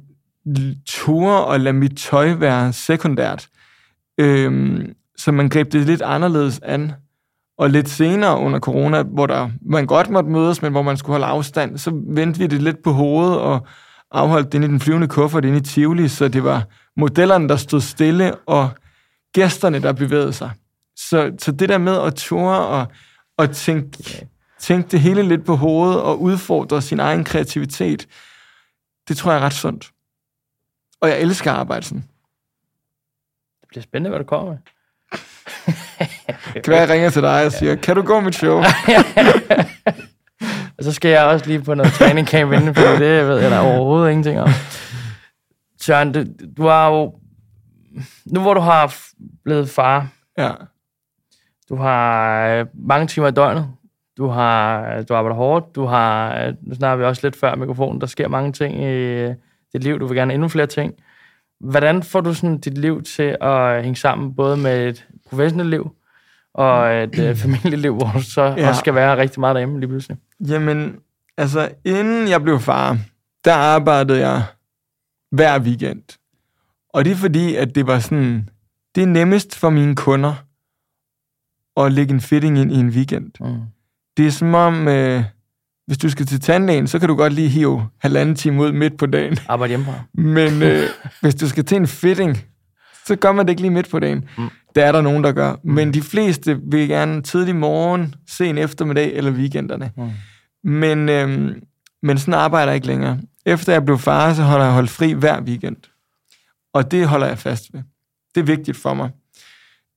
turde og lade mit tøj være sekundært. Øhm, så man greb det lidt anderledes an. Og lidt senere under corona, hvor der, man godt måtte mødes, men hvor man skulle holde afstand, så vendte vi det lidt på hovedet og afholdt det i den flyvende kuffert inde i Tivoli, så det var modellerne, der stod stille, og gæsterne, der bevægede sig. Så, så det der med at ture og, og tænke, tænke det hele lidt på hovedet og udfordre sin egen kreativitet, det tror jeg er ret sundt. Og jeg elsker at arbejde sådan. Det bliver spændende, hvad du kommer med. kan være, jeg ringer til dig og siger, kan du gå mit show? og så skal jeg også lige på noget træning camp inden, for det ved jeg da overhovedet ingenting om. Søren, du, du har jo... Nu hvor du har blevet far, ja. du har øh, mange timer i døgnet, du har du arbejder hårdt, du har, nu snakker vi også lidt før mikrofonen, der sker mange ting i dit liv, du vil gerne endnu flere ting. Hvordan får du sådan dit liv til at hænge sammen, både med et professionelt liv, og et øh, familieliv, hvor du så ja. også skal være rigtig meget derhjemme lige pludselig? Jamen, altså, inden jeg blev far, der arbejdede jeg hver weekend. Og det er fordi, at det var sådan, det er nemmest for mine kunder at lægge en fitting ind i en weekend. Mm. Det er som om, øh, hvis du skal til tandlægen, så kan du godt lige hive halvanden time ud midt på dagen. Arbejde hjemmefra. Men øh, hvis du skal til en fitting, så gør man det ikke lige midt på dagen. Mm. Det er der nogen, der gør. Mm. Men de fleste vil gerne tidlig morgen, sen eftermiddag eller weekenderne. Mm. Men, øh, men sådan arbejder jeg ikke længere. Efter jeg blev far, så holder jeg holdt fri hver weekend. Og det holder jeg fast ved. Det er vigtigt for mig.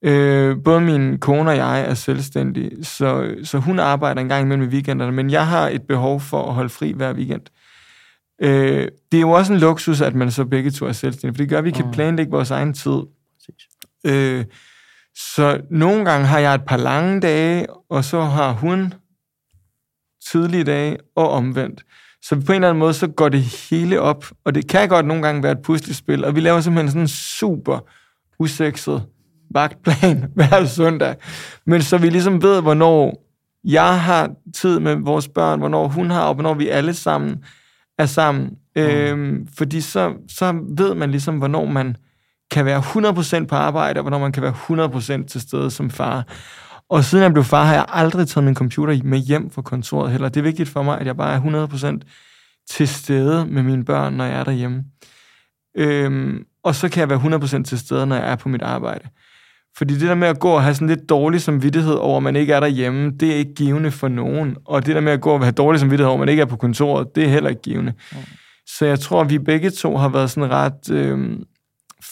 Øh, både min kone og jeg er selvstændige, så, så hun arbejder en gang imellem i weekenderne, men jeg har et behov for at holde fri hver weekend. Øh, det er jo også en luksus, at man så begge to er selvstændige, for det gør, at vi kan mm. planlægge vores egen tid. Øh, så nogle gange har jeg et par lange dage, og så har hun tidlige dage, og omvendt. Så på en eller anden måde, så går det hele op, og det kan godt nogle gange være et puslespil, og vi laver simpelthen sådan en super usekset vagtplan hver søndag. Men så vi ligesom ved, hvornår jeg har tid med vores børn, hvornår hun har, og hvornår vi alle sammen er sammen. Mm. Øhm, fordi så, så ved man ligesom, hvornår man kan være 100% på arbejde, og hvornår man kan være 100% til stede som far. Og siden jeg blev far, har jeg aldrig taget min computer med hjem fra kontoret heller. Det er vigtigt for mig, at jeg bare er 100% til stede med mine børn, når jeg er derhjemme. Øhm, og så kan jeg være 100% til stede, når jeg er på mit arbejde. Fordi det der med at gå og have sådan lidt dårlig samvittighed over, at man ikke er derhjemme, det er ikke givende for nogen. Og det der med at gå og have dårlig samvittighed over, at man ikke er på kontoret, det er heller ikke givende. Mm. Så jeg tror, at vi begge to har været sådan ret øh,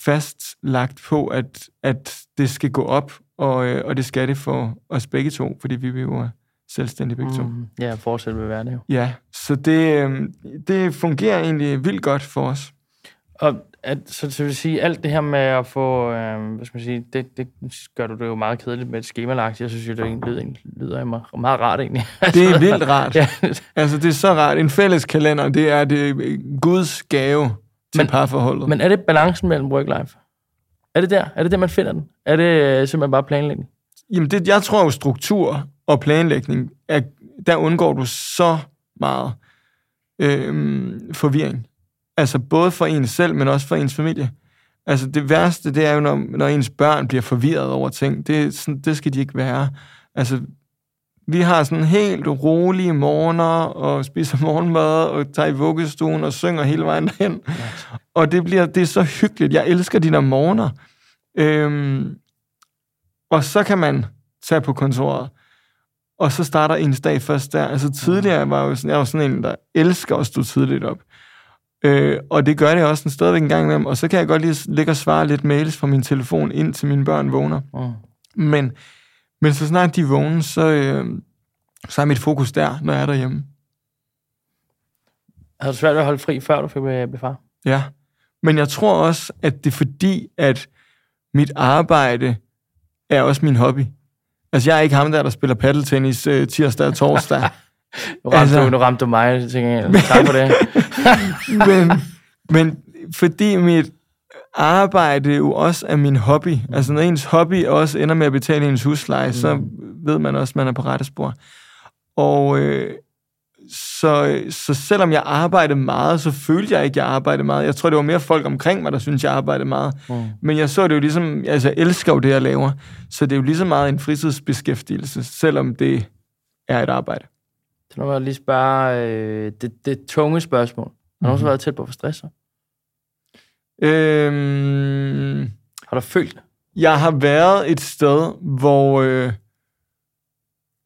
fastlagt på, at, at det skal gå op, og, øh, og det skal det for os begge to, fordi vi jo selvstændige begge to. Mm. Ja, fortsætte med at være det jo. Ja, så det, øh, det fungerer egentlig vildt godt for os. Og at, så, så vil sige, alt det her med at få, øh, hvad skal man sige, det, det gør du det jo meget kedeligt med et skemalagt. Jeg synes jo, det lyder, lyder meget, meget rart egentlig. Det er vildt rart. ja. Altså, det er så rart. En fælles kalender, det er det Guds gave til men, parforholdet. Men er det balancen mellem work-life? Er det der? Er det der, man finder den? Er det øh, simpelthen bare planlægning? Jamen, det, jeg tror jo, struktur og planlægning, er, der undgår du så meget øh, forvirring. Altså både for en selv, men også for ens familie. Altså det værste, det er jo, når, når ens børn bliver forvirret over ting. Det, sådan, det skal de ikke være. Altså, vi har sådan helt rolige morgener, og spiser morgenmad, og tager i vuggestuen, og synger hele vejen derhen. Og det, bliver, det er så hyggeligt. Jeg elsker de der morgener. Øhm, og så kan man tage på kontoret, og så starter ens dag først der. Altså tidligere var jeg jo sådan, jeg var sådan en, der elsker at stå tidligt op. Øh, og det gør det også en stadigvæk en gang imellem. Og så kan jeg godt lige ligge og svare lidt mails fra min telefon, ind til mine børn vågner. Mm. Men, men så snart de vågner, så, øh, så er mit fokus der, når jeg er derhjemme. Havde du svært ved at holde fri, før du fik blev far? Ja, men jeg tror også, at det er fordi, at mit arbejde er også min hobby. Altså, jeg er ikke ham der, der spiller paddeltennis øh, tirsdag og torsdag. nu, ramte altså, du, nu ramte du mig, tænker jeg. Tak for det. men, men fordi mit arbejde jo også er min hobby, altså når ens hobby også ender med at betale ens husleje, mm. så ved man også, at man er på rette spor. Og øh, så, så selvom jeg arbejdede meget, så følte jeg ikke, at jeg arbejdede meget. Jeg tror, det var mere folk omkring mig, der synes jeg arbejdede meget. Mm. Men jeg så det jo ligesom, altså jeg elsker jo det, jeg laver. Så det er jo lige så meget en fritidsbeskæftigelse, selvom det er et arbejde. Så nu vil jeg lige spørge øh, det, det tunge spørgsmål. Har du mm-hmm. været tæt på for stress? Øhm, har du følt Jeg har været et sted, hvor, øh,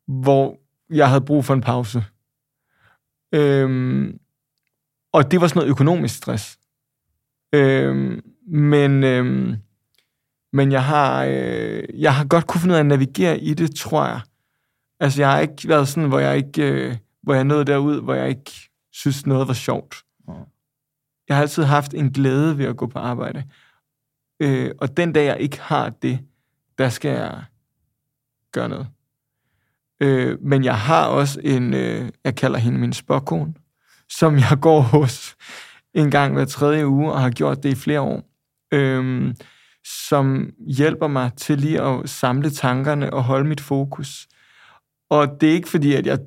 hvor jeg havde brug for en pause. Øhm, og det var sådan noget økonomisk stress. Øhm, men, øhm, men jeg har, øh, jeg har godt kunne finde ud af at navigere i det, tror jeg. Altså, jeg har ikke været sådan, hvor jeg ikke, øh, hvor jeg nåede derud, hvor jeg ikke synes, noget var sjovt. Jeg har altid haft en glæde ved at gå på arbejde. Øh, og den dag, jeg ikke har det, der skal jeg gøre noget. Øh, men jeg har også en, øh, jeg kalder hende min spåkone, som jeg går hos en gang hver tredje uge, og har gjort det i flere år. Øh, som hjælper mig til lige at samle tankerne og holde mit fokus. Og det er ikke fordi, at jeg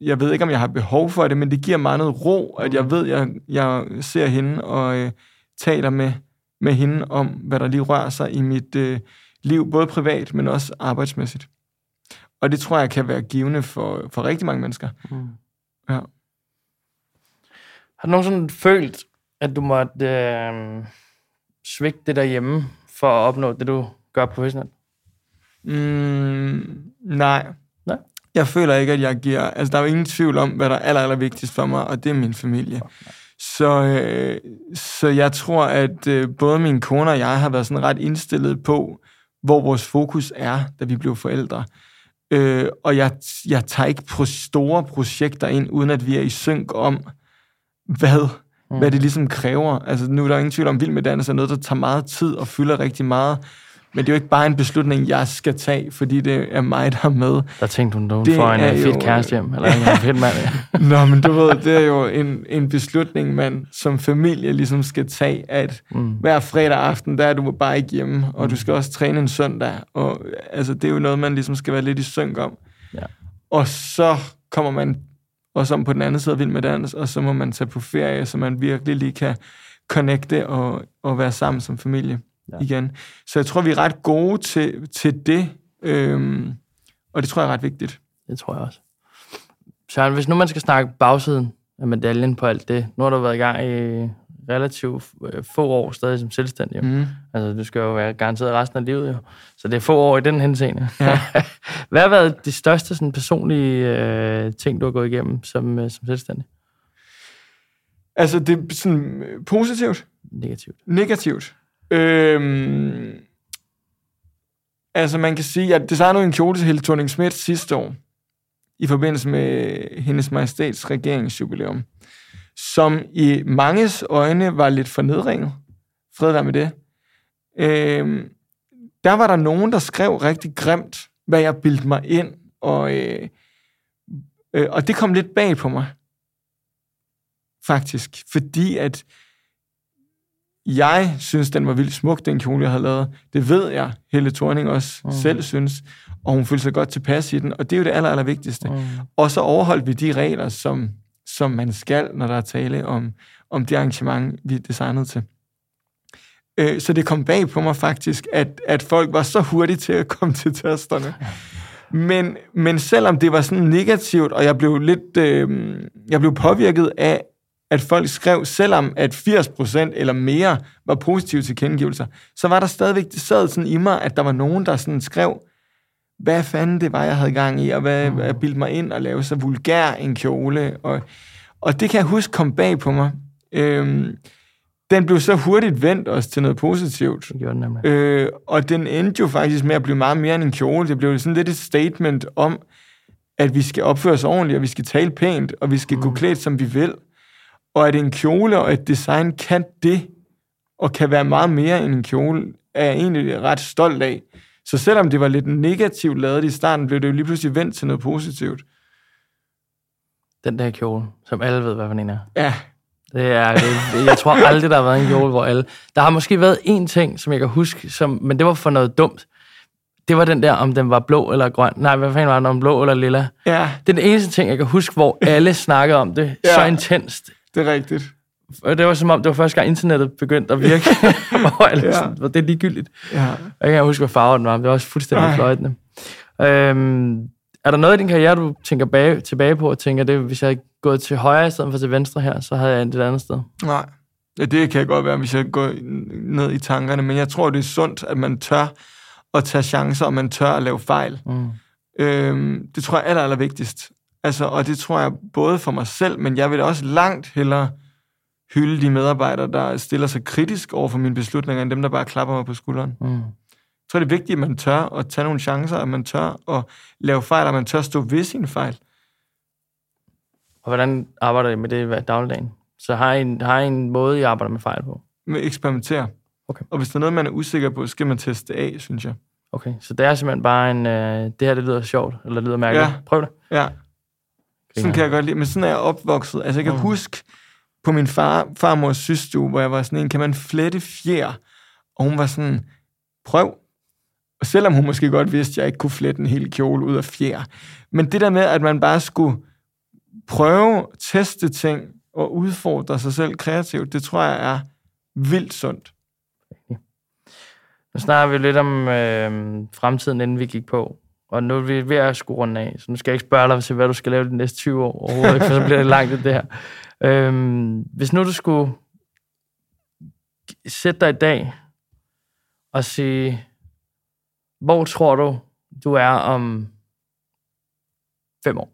jeg ved ikke, om jeg har behov for det, men det giver mig noget ro, at jeg ved, at jeg, jeg ser hende og øh, taler med, med hende om, hvad der lige rører sig i mit øh, liv, både privat, men også arbejdsmæssigt. Og det tror jeg kan være givende for, for rigtig mange mennesker. Mm. Ja. Har du nogensinde følt, at du måtte øh, svigte det derhjemme for at opnå det, du gør professionelt? Mm, nej. Nej? Jeg føler ikke, at jeg giver... Altså, der er jo ingen tvivl om, hvad der er aller, aller vigtigst for mig, og det er min familie. Så, øh, så jeg tror, at øh, både min kone og jeg har været sådan ret indstillet på, hvor vores fokus er, da vi blev forældre. Øh, og jeg, jeg tager ikke på store projekter ind, uden at vi er i synk om, hvad, mm. hvad det ligesom kræver. Altså, nu er der ingen tvivl om, Vild med Dans er noget, der tager meget tid og fylder rigtig meget. Men det er jo ikke bare en beslutning, jeg skal tage, fordi det er mig, der er med. Der tænkte hun, du får en øh, fedt kæreste hjem, eller en fedt mand. Nå, men du ved, det er jo en, en beslutning, man som familie ligesom skal tage, at mm. hver fredag aften, der er du bare ikke hjemme, og mm. du skal også træne en søndag. Og altså, det er jo noget, man ligesom skal være lidt i synk om. Ja. Og så kommer man også om på den anden side af Vild med Dans, og så må man tage på ferie, så man virkelig lige kan connecte og, og være sammen som familie ja. igen. Så jeg tror, vi er ret gode til, til det, øhm, og det tror jeg er ret vigtigt. Det tror jeg også. Så hvis nu man skal snakke bagsiden af medaljen på alt det, nu har du været i gang i relativt øh, få år stadig som selvstændig. Mm. Altså, du skal jo være garanteret resten af livet, jo. Så det er få år i den henseende. Ja. Hvad har været de største sådan, personlige øh, ting, du har gået igennem som, øh, som selvstændig? Altså, det er sådan øh, positivt? Negativt. Negativt. Øhm, altså, man kan sige, at designede en kjole til Helle thorning Schmidt sidste år, i forbindelse med hendes majestæts regeringsjubilæum, som i manges øjne var lidt for nedringet. Fred være med det. Øhm, der var der nogen, der skrev rigtig grimt, hvad jeg bildte mig ind, og, øh, øh, og det kom lidt bag på mig, faktisk, fordi at jeg synes, den var vildt smuk, den kjole, jeg havde lavet. Det ved jeg, Helle Thorning også mm. selv synes, og hun følte sig godt tilpas i den, og det er jo det aller, aller vigtigste. Mm. Og så overholdt vi de regler, som, som man skal, når der er tale om, om det arrangement, vi designet til. Øh, så det kom bag på mig faktisk, at, at folk var så hurtige til at komme til testerne. Men, men selvom det var sådan negativt, og jeg blev lidt øh, jeg blev påvirket af, at folk skrev, selvom at 80% eller mere var positive til kendegivelser, så var der stadigvæk, det sad sådan i mig, at der var nogen, der sådan skrev, hvad fanden det var, jeg havde gang i, og hvad mm. jeg bildte mig ind og lave så vulgær en kjole. Og, og det kan jeg huske kom bag på mig. Øhm, den blev så hurtigt vendt også til noget positivt. Det gjorde den nemlig. Øh, og den endte jo faktisk med at blive meget mere end en kjole. Det blev sådan lidt et statement om, at vi skal opføre os ordentligt, og vi skal tale pænt, og vi skal mm. gå klædt, som vi vil. Og at en kjole og et design kan det, og kan være meget mere end en kjole, er jeg egentlig ret stolt af. Så selvom det var lidt negativt lavet i starten, blev det jo lige pludselig vendt til noget positivt. Den der kjole, som alle ved, hvad for en er. Ja, Det er, det, jeg tror aldrig, der har været en kjole, hvor alle... Der har måske været én ting, som jeg kan huske, som, men det var for noget dumt. Det var den der, om den var blå eller grøn. Nej, hvad fanden var den, om blå eller lilla? ja, Det er den eneste ting, jeg kan huske, hvor alle snakkede om det ja. så intenst. Det er rigtigt. Det var som om, det var første gang, internettet begyndte at virke. hvor alle Ja. sådan, det er ligegyldigt. Ja. Jeg kan ikke huske, hvad farve den var, men det var også fuldstændig Ej. fløjtende. Øhm, er der noget i din karriere, du tænker bag, tilbage på, og tænker, det, hvis jeg havde gået til højre i stedet for til venstre her, så havde jeg endt et andet sted? Nej. Ja, det kan godt være, hvis jeg går ned i tankerne, men jeg tror, det er sundt, at man tør at tage chancer, og man tør at lave fejl. Mm. Øhm, det tror jeg er aller, aller vigtigst. Altså, og det tror jeg både for mig selv, men jeg vil også langt hellere hylde de medarbejdere, der stiller sig kritisk over for mine beslutninger, end dem, der bare klapper mig på skulderen. Mm. Jeg tror, det er vigtigt, at man tør at tage nogle chancer, at man tør at lave fejl, og man tør stå ved sine fejl. Og hvordan arbejder I med det i dagligdagen? Så har I, en, har I en måde, I arbejder med fejl på? Med at eksperimentere. Okay. Og hvis der er noget, man er usikker på, skal man teste det af, synes jeg. Okay, så det er simpelthen bare en, øh, det her det lyder sjovt, eller det lyder mærkeligt. Ja. Prøv det. Ja, sådan kan jeg godt lide. Men sådan er jeg opvokset. Altså, jeg kan mm. huske på min far, farmors systue, hvor jeg var sådan en, kan man flette fjer? Og hun var sådan, prøv. Og selvom hun måske godt vidste, at jeg ikke kunne flette en hel kjole ud af fjer. Men det der med, at man bare skulle prøve, teste ting og udfordre sig selv kreativt, det tror jeg er vildt sundt. Nu snakker vi lidt om øh, fremtiden, inden vi gik på. Og nu er vi ved at runde af, så nu skal jeg ikke spørge dig til, hvad du skal lave de næste 20 år overhovedet, for så bliver det langt det her. Øhm, hvis nu du skulle sætte dig i dag og sige, hvor tror du, du er om fem år?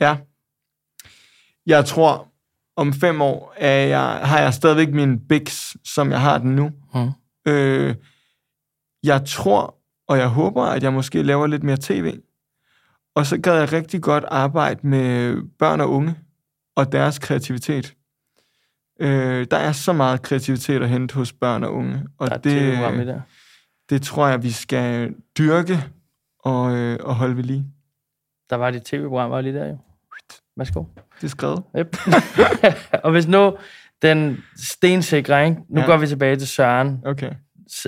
Ja. Jeg tror, om fem år er jeg, har jeg stadigvæk min biks, som jeg har den nu. Mm. Øh, jeg tror, og jeg håber, at jeg måske laver lidt mere tv. Og så gad jeg rigtig godt arbejde med børn og unge og deres kreativitet. Øh, der er så meget kreativitet at hente hos børn og unge, og Der er et TV-program i det, der. det tror jeg, vi skal dyrke og, øh, og holde ved lige. Der var dit tv-program var lige der jo. Værsgo. Det er skrevet. Yep. og hvis nu den stensikre, ikke? nu. Ja. går vi tilbage til Søren. Okay.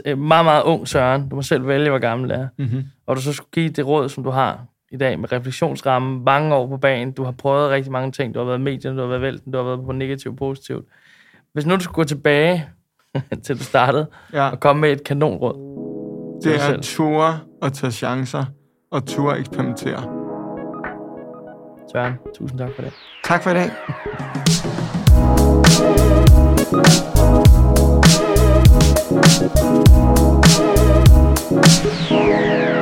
Øh, meget, meget ung Søren, du må selv vælge, hvor gammel det er, mm-hmm. og du så skulle give det råd, som du har i dag med refleksionsrammen, mange år på banen, du har prøvet rigtig mange ting, du har været i medierne, du har været vælten, du har været på negativt og positivt. Hvis nu du skulle gå tilbage til du startede, ja. og komme med et kanonråd. Det er tur at ture og tage chancer, og ture eksperimentere. Søren, tusind tak for det. Tak for i dag. Thank you.